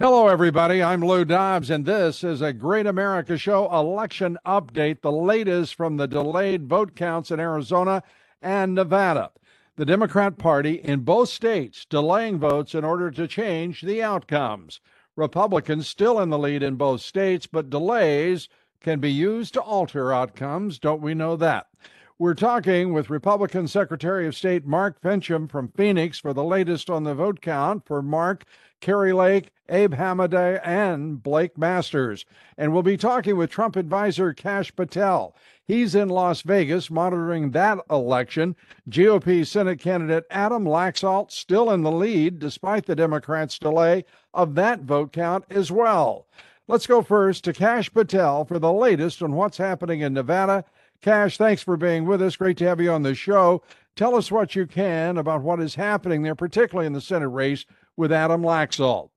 Hello, everybody. I'm Lou Dobbs, and this is a Great America Show election update, the latest from the delayed vote counts in Arizona and Nevada. The Democrat Party in both states delaying votes in order to change the outcomes. Republicans still in the lead in both states, but delays can be used to alter outcomes. Don't we know that? We're talking with Republican Secretary of State Mark Finchem from Phoenix for the latest on the vote count. For Mark, Kari Lake, Abe Hamadeh, and Blake Masters. And we'll be talking with Trump advisor Kash Patel. He's in Las Vegas monitoring that election. GOP Senate candidate Adam Laxalt still in the lead despite the Democrats' delay of that vote count as well. Let's go first to Kash Patel for the latest on what's happening in Nevada. Kash, thanks for being with us. Great to have you on the show. Tell us what you can about what is happening there, particularly in the Senate race with Adam Laxalt.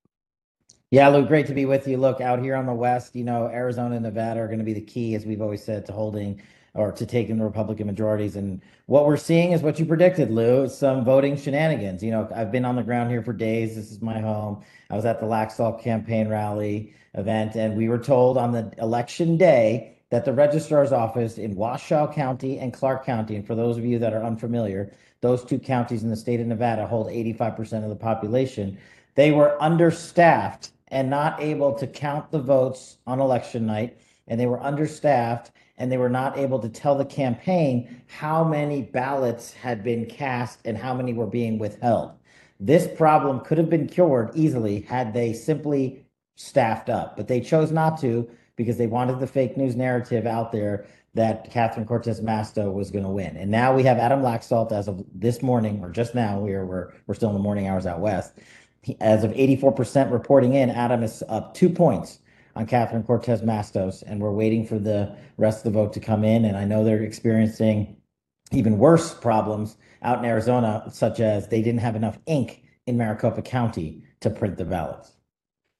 Yeah, Lou, great to be with you. Look, out here on the West, you know, Arizona and Nevada are going to be the key, as we've always said, to holding or to taking the Republican majorities. And what we're seeing is what you predicted, Lou. some voting shenanigans. You know, I've been on the ground here for days. This is my home. I was at the Laxalt campaign rally event, and we were told on the election day that the registrar's office in Washoe County and Clark County, and for those of you that are unfamiliar, those two counties in the state of Nevada hold 85% of the population. They were understaffed and not able to count the votes on election night, and they were understaffed and they were not able to tell the campaign how many ballots had been cast and how many were being withheld. This problem could have been cured easily had they simply staffed up, but they chose not to because they wanted the fake news narrative out there that Catherine Cortez Masto was going to win. And now we have Adam Laxalt as of this morning, or just now, we are, we're, we're still in the morning hours out west. As of 84% reporting in, Adam is up two points on Catherine Cortez Mastos, and we're waiting for the rest of the vote to come in. And I know they're experiencing even worse problems out in Arizona, such as they didn't have enough ink in Maricopa County to print the ballots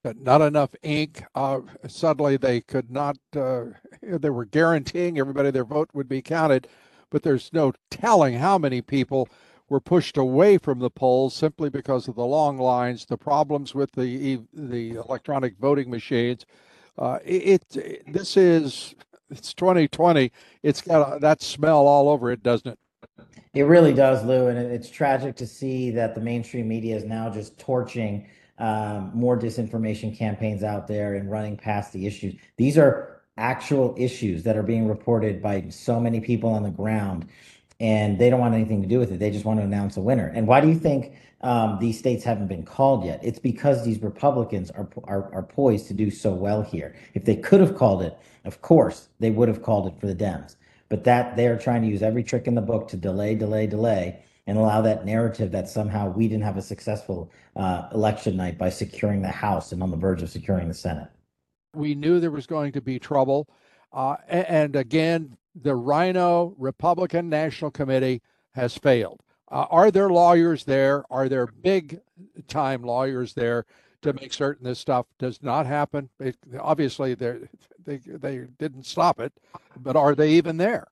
not enough ink. Uh, suddenly, they could not. Uh, they were guaranteeing everybody their vote would be counted, but there's no telling how many people were pushed away from the polls simply because of the long lines, the problems with the the electronic voting machines. Uh, it, it, this is it's 2020. It's got a, that smell all over it, doesn't it? It really does, Lou, and it's tragic to see that the mainstream media is now just torching um, more disinformation campaigns out there and running past the issues. These are actual issues that are being reported by so many people on the ground, and they don't want anything to do with it. They just want to announce a winner. And why do you think um, these states haven't been called yet? It's because these Republicans are, are are poised to do so well here. If they could have called it, of course they would have called it for the Dems. But that they are trying to use every trick in the book to delay, delay, delay and allow that narrative that somehow we didn't have a successful uh, election night by securing the House and on the verge of securing the Senate. We knew there was going to be trouble. Uh, and again, the RINO Republican National Committee has failed. Uh, are there lawyers there? Are there big time lawyers there to make certain this stuff does not happen? It, obviously, they they didn't stop it, but are they even there?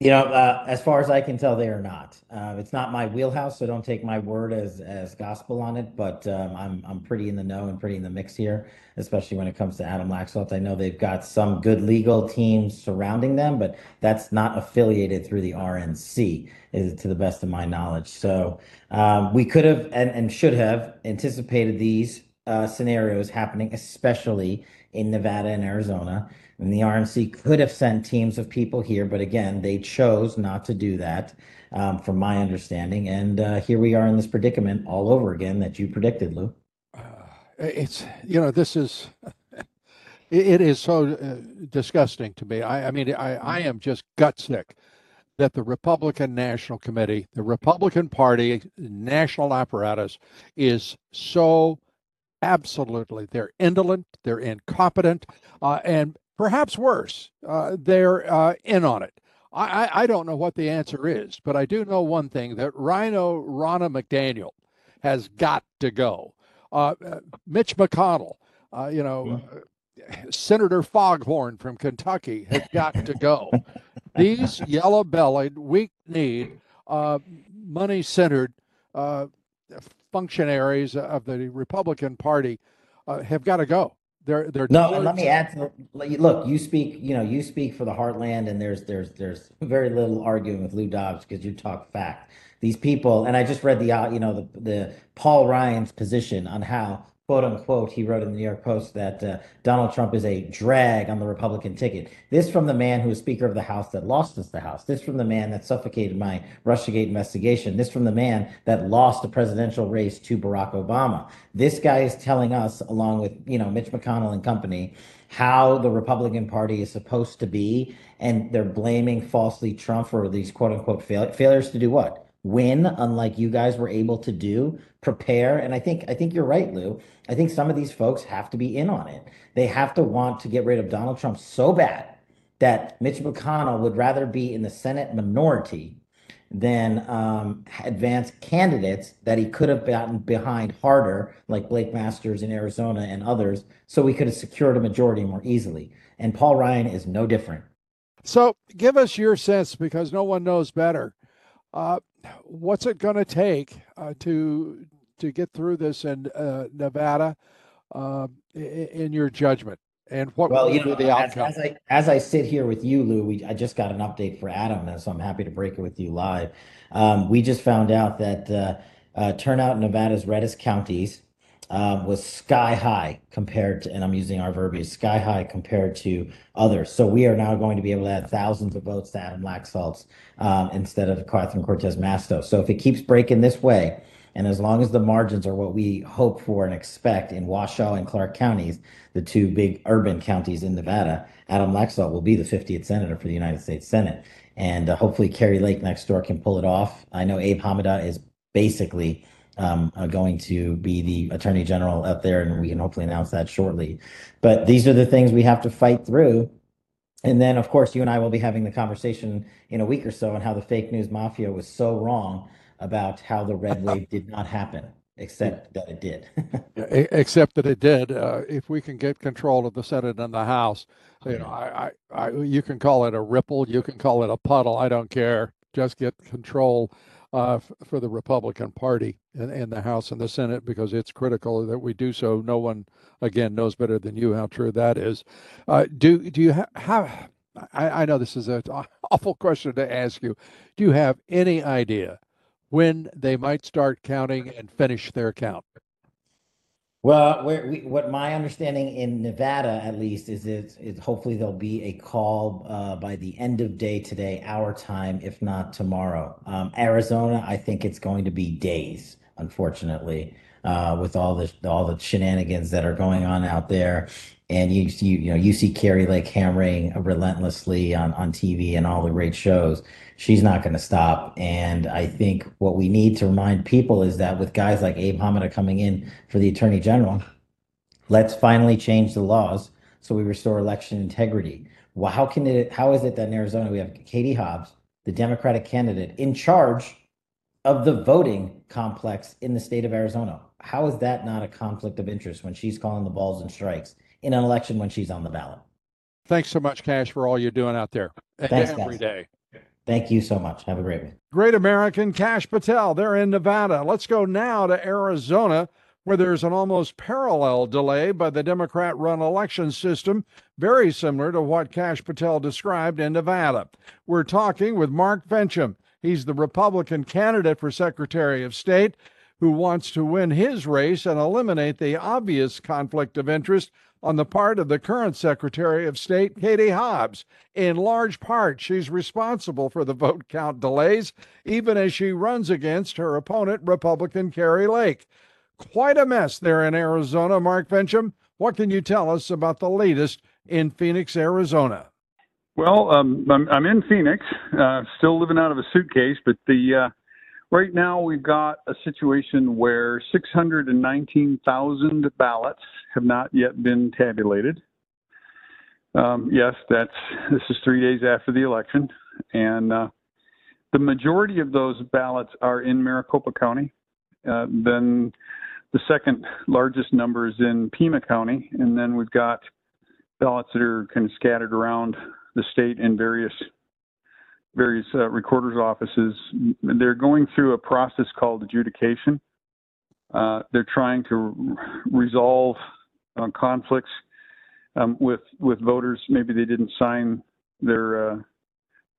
You know, uh, as far as I can tell, they are not. Uh, it's not my wheelhouse, so don't take my word as as gospel on it. But um, I'm I'm pretty in the know and pretty in the mix here, especially when it comes to Adam Laxalt. I know they've got some good legal teams surrounding them, but that's not affiliated through the RNC, is to the best of my knowledge. So um, we could have and, and should have anticipated these uh, scenarios happening, especially in Nevada and Arizona. And the RNC could have sent teams of people here, but again, they chose not to do that, um, from my understanding. And uh, here we are in this predicament all over again that you predicted, Lou. Uh, it's you know this is it is so uh, disgusting to me. I, I mean, I, I am just gut sick that the Republican National Committee, the Republican Party national apparatus, is so Absolutely. They're indolent, they're incompetent, uh, and perhaps worse, uh, they're uh, in on it. I, I, don't know what the answer is, but I do know one thing that RINO Ronna McDaniel has got to go. Uh, uh, Mitch McConnell, uh, you know, Senator Foghorn from Kentucky has got to go. These yellow bellied, weak kneed, money centered functionaries of the Republican Party uh, have got to go. They're they're no. And let me add to look. You speak. You know, you speak for the heartland, and there's there's there's very little arguing with Lou Dobbs because you talk fact. These people, and I just read the uh, you know the the Paul Ryan's position on how quote unquote, he wrote in the New York Post that uh, Donald Trump is a drag on the Republican ticket. This from the man who was Speaker of the House that lost us the House. This from the man that suffocated my Russiagate investigation. This from the man that lost the presidential race to Barack Obama. This guy is telling us, along with you know Mitch McConnell and company, how the Republican Party is supposed to be, and they're blaming falsely Trump for these quote unquote fail- failures to do what win unlike you guys were able to do prepare. And i think i think you're right lou. I think some of these folks have to be in on it. They have to want to get rid of donald trump so bad that mitch mcconnell would rather be in the senate minority than um, advance candidates that he could have gotten behind harder like blake masters in arizona and others so we could have secured a majority more easily. And paul ryan is no different. So give us your sense because no one knows better uh, what's it going to take uh, to to get through this in uh, Nevada, in, in, your judgment? And what well, you know, the outcome? As, as, I as I sit here with you, Lou, we, I just got an update for Adam, and so I'm happy to break it with you live. Um, we just found out that uh, uh, turnout in Nevada's reddest counties um, was sky high compared to, and I'm using our verbiage, sky high compared to others. So we are now going to be able to add thousands of votes to Adam Laxalt's um, instead of Catherine Cortez Masto. So if it keeps breaking this way, and as long as the margins are what we hope for and expect in Washoe and Clark counties, the two big urban counties in Nevada, Adam Laxalt will be the 50th senator for the United States Senate. And uh, hopefully Kari Lake next door can pull it off. I know Abe Hamadeh is basically going to be the attorney general up there, and we can hopefully announce that shortly. But these are the things we have to fight through. And then, of course, you and I will be having the conversation in a week or so on how the fake news mafia was so wrong about how the red wave did not happen, except that it did. except that it did. Uh, if we can get control of the Senate and the House, you know, I, I, I, you can call it a ripple, you can call it a puddle. I don't care. Just get control uh, for the Republican Party in, in, the House and the Senate because it's critical that we do so. No one, again, knows better than you how true that is. Uh, do do you ha- have? I, I know this is an awful question to ask you. Do you have any idea when they might start counting and finish their count? Well, we, what my understanding in Nevada, at least, is is, is hopefully there'll be a call uh, by the end of day today, our time, if not tomorrow. Um, Arizona, I think it's going to be days, unfortunately, uh, with all the all the shenanigans that are going on out there. And you you you know you see Kari Lake hammering relentlessly on on TV and all the great shows she's not going to stop. And I think what we need to remind people is that with guys like Abe Hamadeh coming in for the attorney general, let's finally change the laws so we restore election integrity. Well, how can it? How is it that in Arizona we have Katie Hobbs, the Democratic candidate, in charge of the voting complex in the state of Arizona? How is that not a conflict of interest when she's calling the balls and strikes in an election when she's on the ballot? Thanks so much, Kash, for all you're doing out there Thanks, every guys. day. Thank you so much. Have a great one. Great American Kash Patel. They're in Nevada. Let's go now to Arizona, where there's an almost parallel delay by the Democrat run election system, very similar to what Kash Patel described in Nevada. We're talking with Mark Finchem. He's the Republican candidate for Secretary of State who wants to win his race and eliminate the obvious conflict of interest on the part of the current Secretary of State, Katie Hobbs. In large part, she's responsible for the vote count delays, even as she runs against her opponent, Republican Kari Lake. Quite a mess there in Arizona, Mark Finchem. What can you tell us about the latest in Phoenix, Arizona? Well, um, I'm, I'm, in Phoenix, uh, still living out of a suitcase, but the uh, Right now, we've got a situation where 619,000 ballots have not yet been tabulated. Um, yes, that's this is three days after the election, and uh, the majority of those ballots are in Maricopa County. Uh, then the second largest number is in Pima County, and then we've got ballots that are kind of scattered around the state in various various uh, recorders' offices. They're going through a process called adjudication. Uh, they're trying to resolve uh, conflicts um, with with voters. Maybe they didn't sign their uh,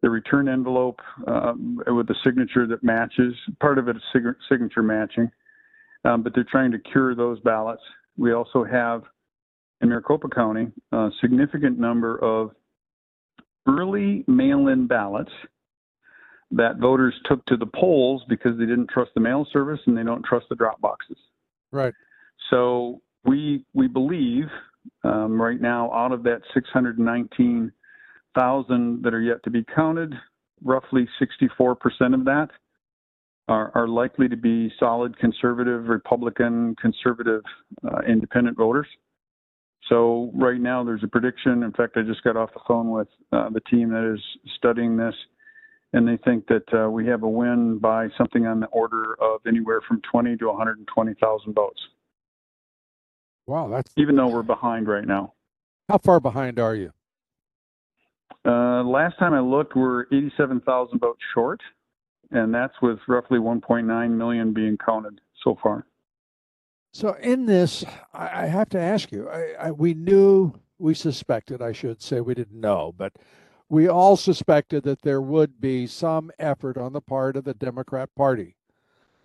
their return envelope uh, with a signature that matches. Part of it is sig- signature matching, um, but they're trying to cure those ballots. We also have in Maricopa County a significant number of early mail-in ballots that voters took to the polls because they didn't trust the mail service and they don't trust the drop boxes. Right. So we we believe um, right now out of that 619,000 that are yet to be counted, roughly 64% of that are, are likely to be solid conservative, Republican, conservative, uh, independent voters. So right now there's a prediction. In fact, I just got off the phone with uh, the team that is studying this, and they think that uh, we have a win by something on the order of anywhere from 20 to 120,000 votes. Wow, that's even though we're behind right now. How far behind are you? Uh, last time I looked, we're 87,000 votes short, and that's with roughly 1.9 million being counted so far. So in this, I, I have to ask you. I, I, we knew, we suspected. I should say we didn't know, but we all suspected that there would be some effort on the part of the Democrat Party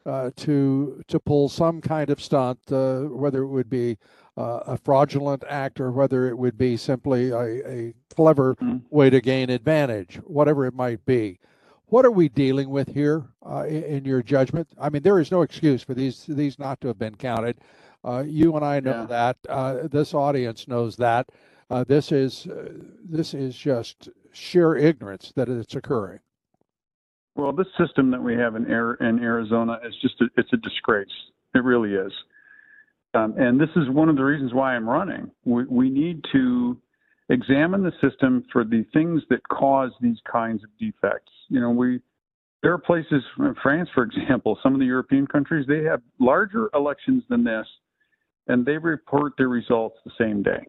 uh, to to pull some kind of stunt, uh, whether it would be uh, a fraudulent act or whether it would be simply a, a clever mm-hmm. way to gain advantage, whatever it might be. What are we dealing with here, uh, in, in, your judgment? I mean, there is no excuse for these these not to have been counted. Uh, you and I know yeah. that. Uh, this audience knows that. Uh, this is uh, this is just sheer ignorance that it's occurring. Well, this system that we have in, in Arizona is just a, it's a disgrace. It really is. Um, and this is one of the reasons why I'm running. We, we need to examine the system for the things that cause these kinds of defects. You know, we there are places, in France, for example, some of the European countries, they have larger elections than this, and they report their results the same day.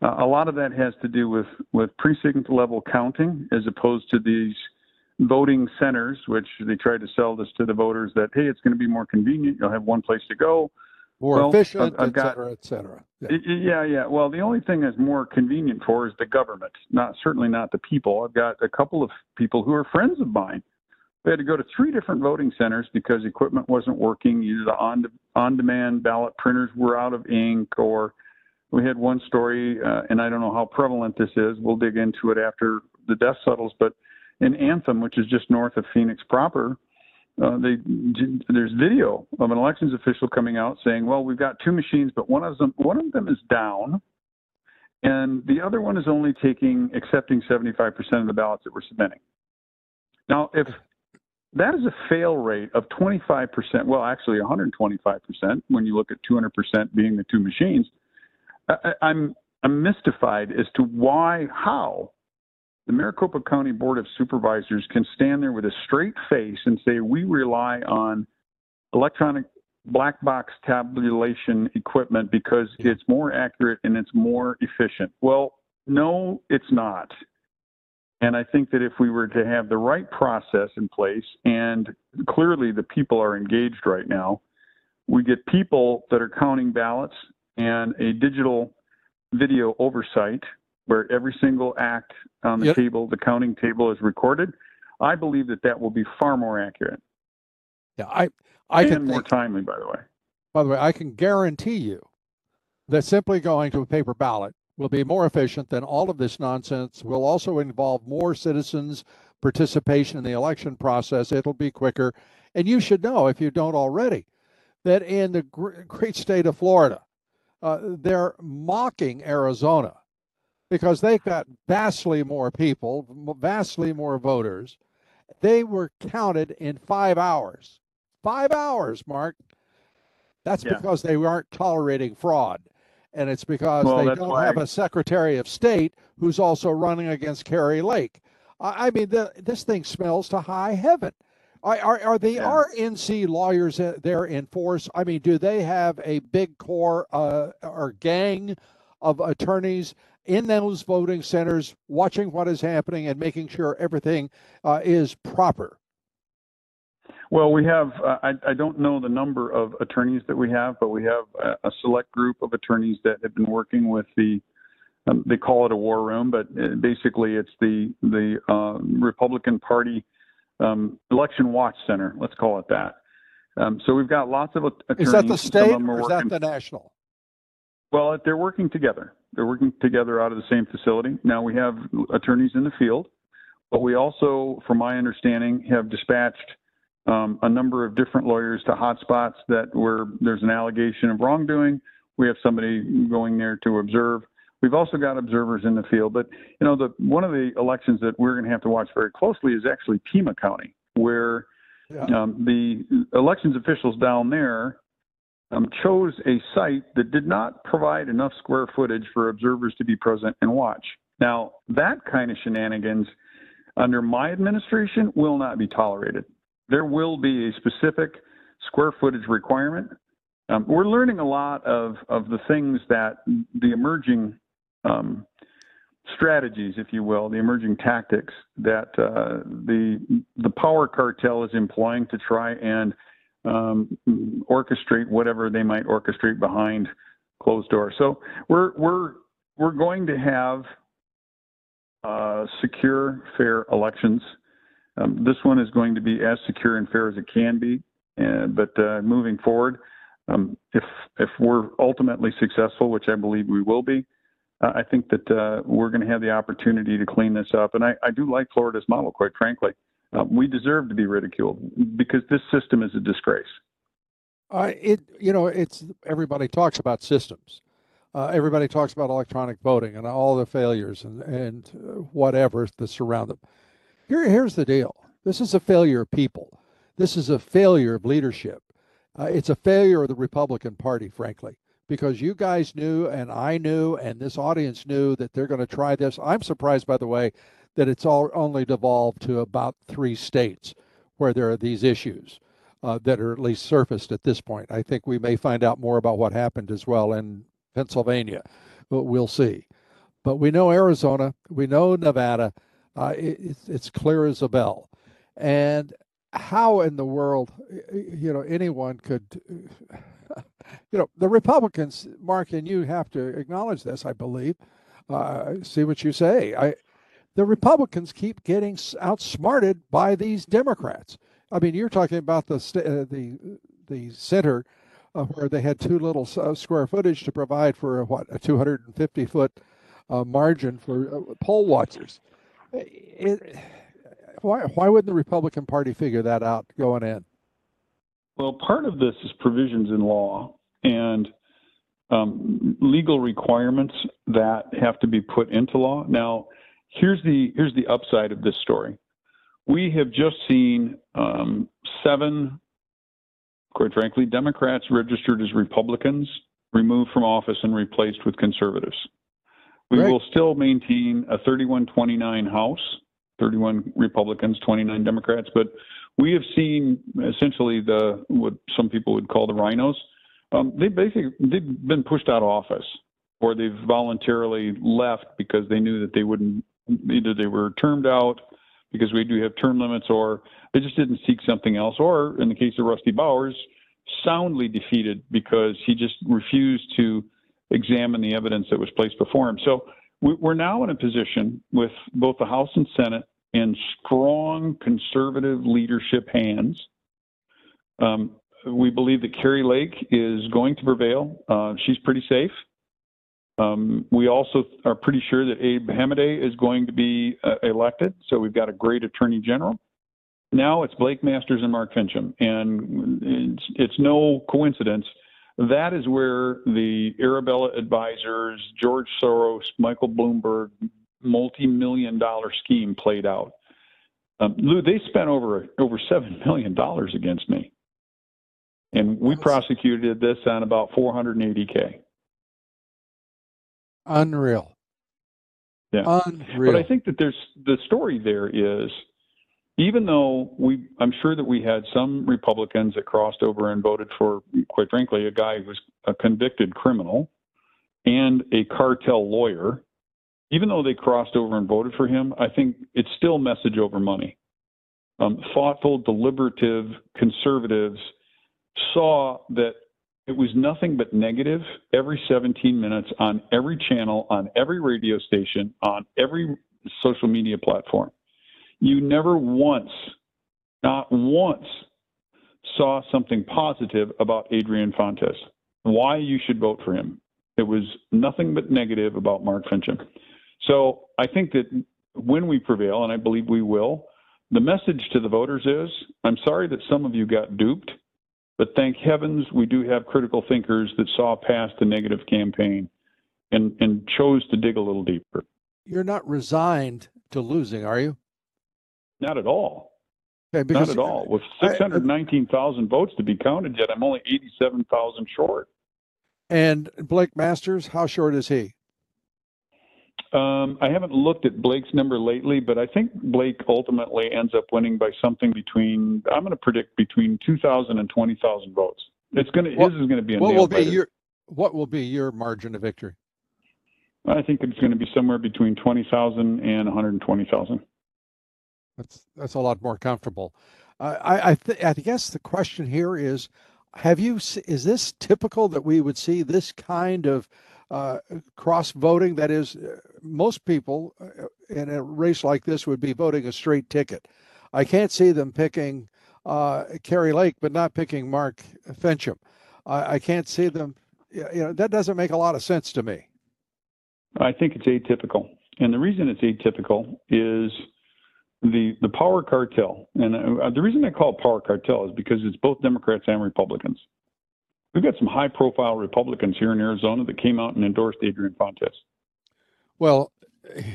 Uh, a lot of that has to do with with precinct level counting, as opposed to these voting centers, which they try to sell this to the voters that hey, it's going to be more convenient. You'll have one place to go more well, efficient, I've, I've et got, cetera, et cetera. Yeah. yeah, yeah. Well, the only thing that's more convenient for is the government, not certainly not the people. I've got a couple of people who are friends of mine. They had to go to three different voting centers because equipment wasn't working. Either the on on demand ballot printers were out of ink, or we had one story, uh, and I don't know how prevalent this is. We'll dig into it after the dust settles. But in Anthem, which is just north of Phoenix proper, uh, they, there's video of an elections official coming out saying, "Well, we've got two machines, but one of them one of them is down, and the other one is only taking accepting 75% of the ballots that we're submitting." Now, if that is a fail rate of 25%, well, actually 125% when you look at 200% being the two machines, I, I'm I'm mystified as to why, how the Maricopa County Board of Supervisors can stand there with a straight face and say, we rely on electronic black box tabulation equipment because it's more accurate and it's more efficient. Well, no, it's not. And I think that if we were to have the right process in place, and clearly the people are engaged right now, we get people that are counting ballots and a digital video oversight where every single act on the yep. table, the counting table, is recorded. I believe that that will be far more accurate. Yeah, I, I and can more think, timely, by the way. By the way, I can guarantee you that simply going to a paper ballot will be more efficient than all of this nonsense. Will also involve more citizens' participation in the election process. It'll be quicker, and you should know if you don't already that in the great state of Florida, uh, they're mocking Arizona because they've got vastly more people, vastly more voters, They were counted in five hours. Five hours, Mark. That's Yeah. because they aren't tolerating fraud. And it's because Well, they don't why- have a Secretary of State who's also running against Kari Lake. I, mean, the, this thing smells to high heaven. Are, are, are the Yeah. RNC lawyers uh, there in force? I mean, do they have a big core uh, or gang of attorneys in those voting centers watching what is happening and making sure everything uh, is proper? Well, we have, uh, I, I don't know the number of attorneys that we have, but we have a, a select group of attorneys that have been working with the, um, they call it a war room, but uh, basically it's the, the uh, Republican Party um, Election Watch Center, let's call it that. Um, so we've got lots of attorneys. Is that the state of them are or is that the national? Well, they're working together. They're working together out of the same facility. Now we have attorneys in the field, but we also, from my understanding, have dispatched um, a number of different lawyers to hotspots that where there's an allegation of wrongdoing. We have somebody going there to observe. We've also got observers in the field, but you know, the one of the elections that we're going to have to watch very closely is actually Pima County, where Yeah. um, the elections officials down there um, chose a site that did not provide enough square footage for observers to be present and watch. Now, that kind of shenanigans under my administration will not be tolerated. There will be a specific square footage requirement. Um, we're learning a lot of, of the things that the emerging um, strategies, if you will, the emerging tactics that uh, the the power cartel is employing to try and um, orchestrate whatever they might orchestrate behind closed doors. So we're we're we're going to have uh, secure, fair elections. Um, this one is going to be as secure and fair as it can be. Uh, but uh, moving forward, um, if if we're ultimately successful, which I believe we will be, uh, I think that uh, we're going to have the opportunity to clean this up. And I, I do like Florida's model, quite frankly. Uh, we deserve to be ridiculed because this system is a disgrace. Uh, it you know it's everybody talks about systems. Uh, everybody talks about electronic voting and all the failures and and uh, whatever that surround them. Here here's the deal. This is a failure of people. This is a failure of leadership. Uh, it's a failure of the Republican Party, frankly, because you guys knew and I knew and this audience knew that they're going to try this. I'm surprised, by the way, that it's all only devolved to about three states where there are these issues uh, that are at least surfaced at this point. I think we may find out more about what happened as well in Pennsylvania. But we'll see. But we know Arizona, we know Nevada. Uh, it, it's, clear as a bell. And how in the world, you know, anyone could, you know, the Republicans, Mark, and you have to acknowledge this, I believe. Uh, see what you say. I, the Republicans keep getting outsmarted by these Democrats. I mean, you're talking about the uh, the the center uh, where they had too little uh, square footage to provide for a, what a 250 foot uh, margin for uh, poll watchers. It, why why wouldn't the Republican Party figure that out going in? Well, part of this is provisions in law and um, legal requirements that have to be put into law. Now, here's the here's the upside of this story. We have just seen um, seven, quite frankly, Democrats registered as Republicans removed from office and replaced with conservatives. We Right. will still maintain a 31-29 House, 31 Republicans, 29 Democrats, but we have seen essentially the what some people would call the RINOs. Um, they basically they've been pushed out of office, or they've voluntarily left because they knew that they wouldn't. Either they were termed out because we do have term limits, or they just didn't seek something else. Or in the case of Rusty Bowers, soundly defeated because he just refused to examine the evidence that was placed before him. So we- we're now in a position with both the House and Senate in strong conservative leadership hands. Um, we believe that Kari Lake is going to prevail. Uh, she's pretty safe. Um, we also are pretty sure that Abe Hamadeh is going to be uh, elected. So we've got a great attorney general. Now it's Blake Masters and Mark Finchem. And it's, it's no coincidence. That is where the Arabella advisors, George Soros, Michael Bloomberg, multi million dollar scheme played out. Um, Lou, they spent over over seven million dollars against me, and we prosecuted this on about 480k. Unreal. Yeah. Unreal. But I think that there's the story there is even though we I'm sure that we had some Republicans that crossed over and voted for quite frankly a guy who was a convicted criminal and a cartel lawyer even though they crossed over and voted for him I think it's still message over money um, thoughtful deliberative conservatives saw that it was nothing but negative every 17 minutes on every channel, on every radio station, on every social media platform. You never once, not once, saw something positive about Adrian Fontes, why you should vote for him. It was nothing but negative about Mark Finchem. So I think that when we prevail, and I believe we will, the message to the voters is I'm sorry that some of you got duped. But thank heavens we do have critical thinkers that saw past the negative campaign and, and chose to dig a little deeper. You're not resigned to losing, are you? Not at all. Okay, because Not at all. With 619,000 votes to be counted yet, I'm only 87,000 short. And Blake Masters, how short is he? Um, I haven't looked at Blake's number lately, but I think Blake ultimately ends up winning by something between, I'm going to predict between 2,000 and 20,000 votes. It's going to, What- his is going to be a What will be your what will be your margin of victory? I think it's going to be somewhere between 20,000 and 120,000. That's that's a lot more comfortable. Uh, I I, th- I guess the question here is, have you is this typical that we would see this kind of uh, cross voting? That is, uh, most people uh, in a race like this would be voting a straight ticket. I can't see them picking uh, Kari Lake, but not picking Mark Finchem. I, I can't see them. You know that doesn't make a lot of sense to me. I think it's atypical. And the reason it's atypical is the the power cartel. And the reason I call it power cartel is because it's both Democrats and Republicans. We've got some high profile Republicans here in Arizona that came out and endorsed Adrian Fontes. Well,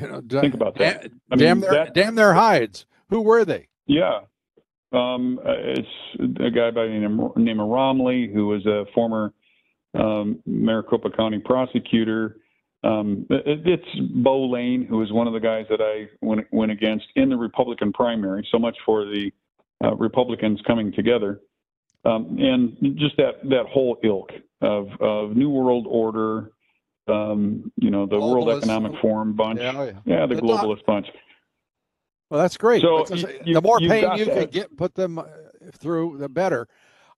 you know, Think about that. da- I damn their that- damn their hides. Who were they? Yeah. Um, uh, it's a guy by the name, name of Romley, who was a former um, Maricopa County prosecutor. Um, it, it's Beau Lane, who was one of the guys that I went, went against in the Republican primary. So much for the uh, Republicans coming together. Um, and just that, that whole ilk of, of New World Order, um, you know, the World Economic Forum bunch. Yeah, oh, yeah. Yeah, the not- globalist bunch. Well, that's great. So Because you- you- the more pain you can get, put them uh, through, the better.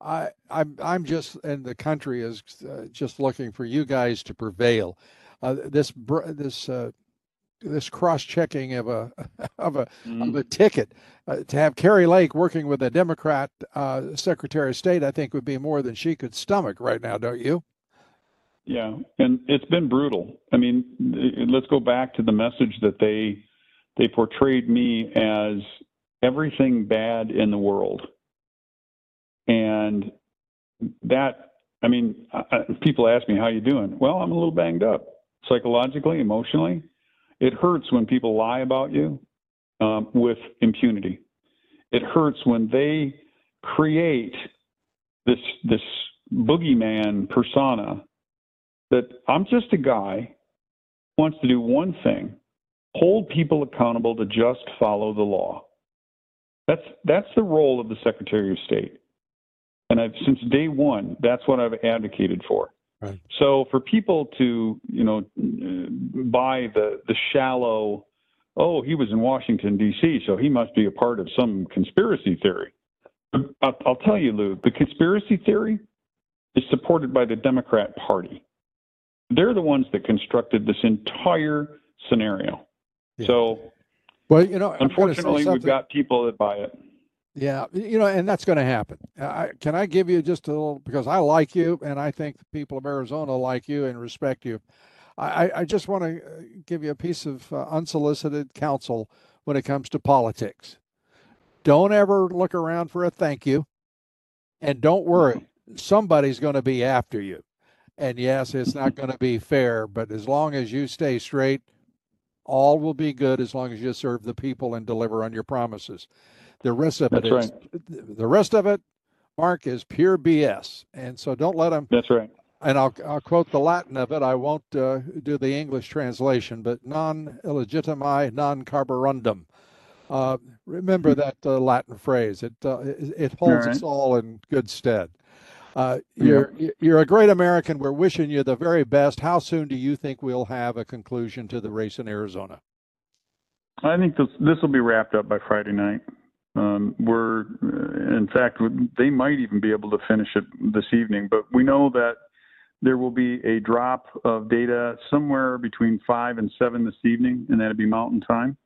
I, I'm, I'm just, and the country is uh, just looking for you guys to prevail. Uh, this, this, uh, this cross-checking of a, of a, Mm. of a ticket uh, to have Kari Lake working with a Democrat uh, Secretary of State, I think would be more than she could stomach right now, don't you? Yeah, and it's been brutal. I mean, let's go back to the message that they they portrayed me as everything bad in the world, and that I mean, I- people ask me how you doing. Well, I'm a little banged up psychologically, emotionally. It hurts when people lie about you um, with impunity. It hurts when they create this this boogeyman persona that I'm just a guy who wants to do one thing hold people accountable to just follow the law. That's that's the role of the Secretary of State. And I've since day one, that's what I've advocated for. Right. So for people to, you know, buy the the shallow, oh, he was in Washington D.C., so he must be a part of some conspiracy theory. I'll, I'll tell you, Lou, the conspiracy theory is supported by the Democrat Party. They're the ones that constructed this entire scenario. Yeah. So Well, you know, I'm gonna say unfortunately, we've got people that buy it. Yeah, you know, and that's going to happen. I, can I give you just a little because I like you, and I think the people of Arizona like you and respect you. I, I- just want to give you a piece of uh, unsolicited counsel when it comes to politics. Don't ever look around for a thank you, and don't worry, somebody's going to be after you. And yes, it's not going to be fair, but as long as you stay straight, All will be good as long as you serve the people and deliver on your promises. The rest of it That's is the rest of it, Mark, is pure BS. And so don't let them. That's right. And I'll, I'll quote the Latin of it. I won't uh, do the English translation, but non illegitimi non carborundum. Uh, remember that uh, Latin phrase. It, uh, it, it holds right. us all in good stead. Uh, you're you're a great American. We're wishing you the very best. How soon do you think we'll have a conclusion to the race in Arizona? I think this this will be wrapped up by Friday night. Um, we're, uh, in fact, they might even be able to finish it this evening. But we know that there will be a drop of data somewhere between five and seven this evening, and that'll be Mountain Time.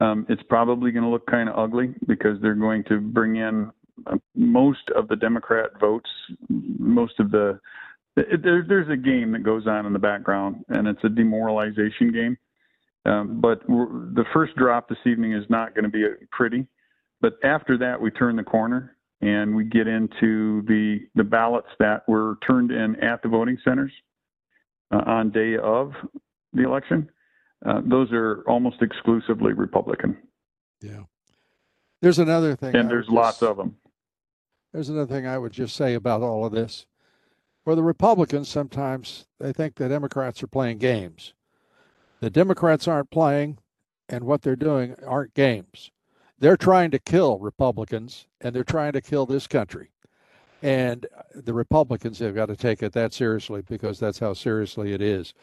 Um, it's probably going to look kind of ugly because they're going to bring in uh, most of the Democrat votes, most of the. It, there, there's a game that goes on in the background, and it's a demoralization game. Um, but the first drop this evening is not going to be pretty. But after that, we turn the corner and we get into the the ballots that were turned in at the voting centers uh, on day of the election. Uh, those are almost exclusively Republican. Yeah. There's another thing. And there's lots just, of them. There's another thing I would just say about all of this. For the Republicans, sometimes they think the Democrats are playing games. The Democrats aren't playing, and what they're doing aren't games. They're trying to kill Republicans, and they're trying to kill this country. And the Republicans have got to take it that seriously because that's how seriously it is.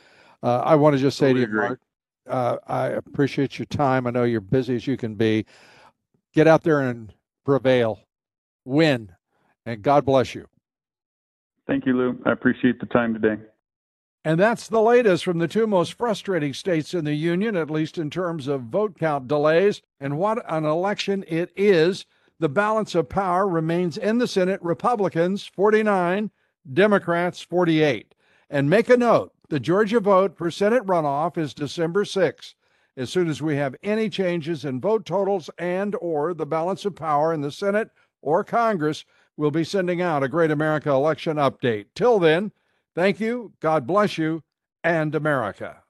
Uh, I want to just say Totally to you, agree. Mark, uh, I appreciate your time. I know you're busy as you can be. Get out there and prevail, win, and God bless you. Thank you, Lou. I appreciate the time today. And that's the latest from the two most frustrating states in the union, at least in terms of vote count delays. And what an election it is. The balance of power remains in the Senate Republicans 49, Democrats 48. And make a note the Georgia vote for Senate runoff is December 6th. As soon as we have any changes in vote totals and or the balance of power in the Senate or Congress, we'll be sending out a Great America election update. Till then, Thank you, God bless you, and America.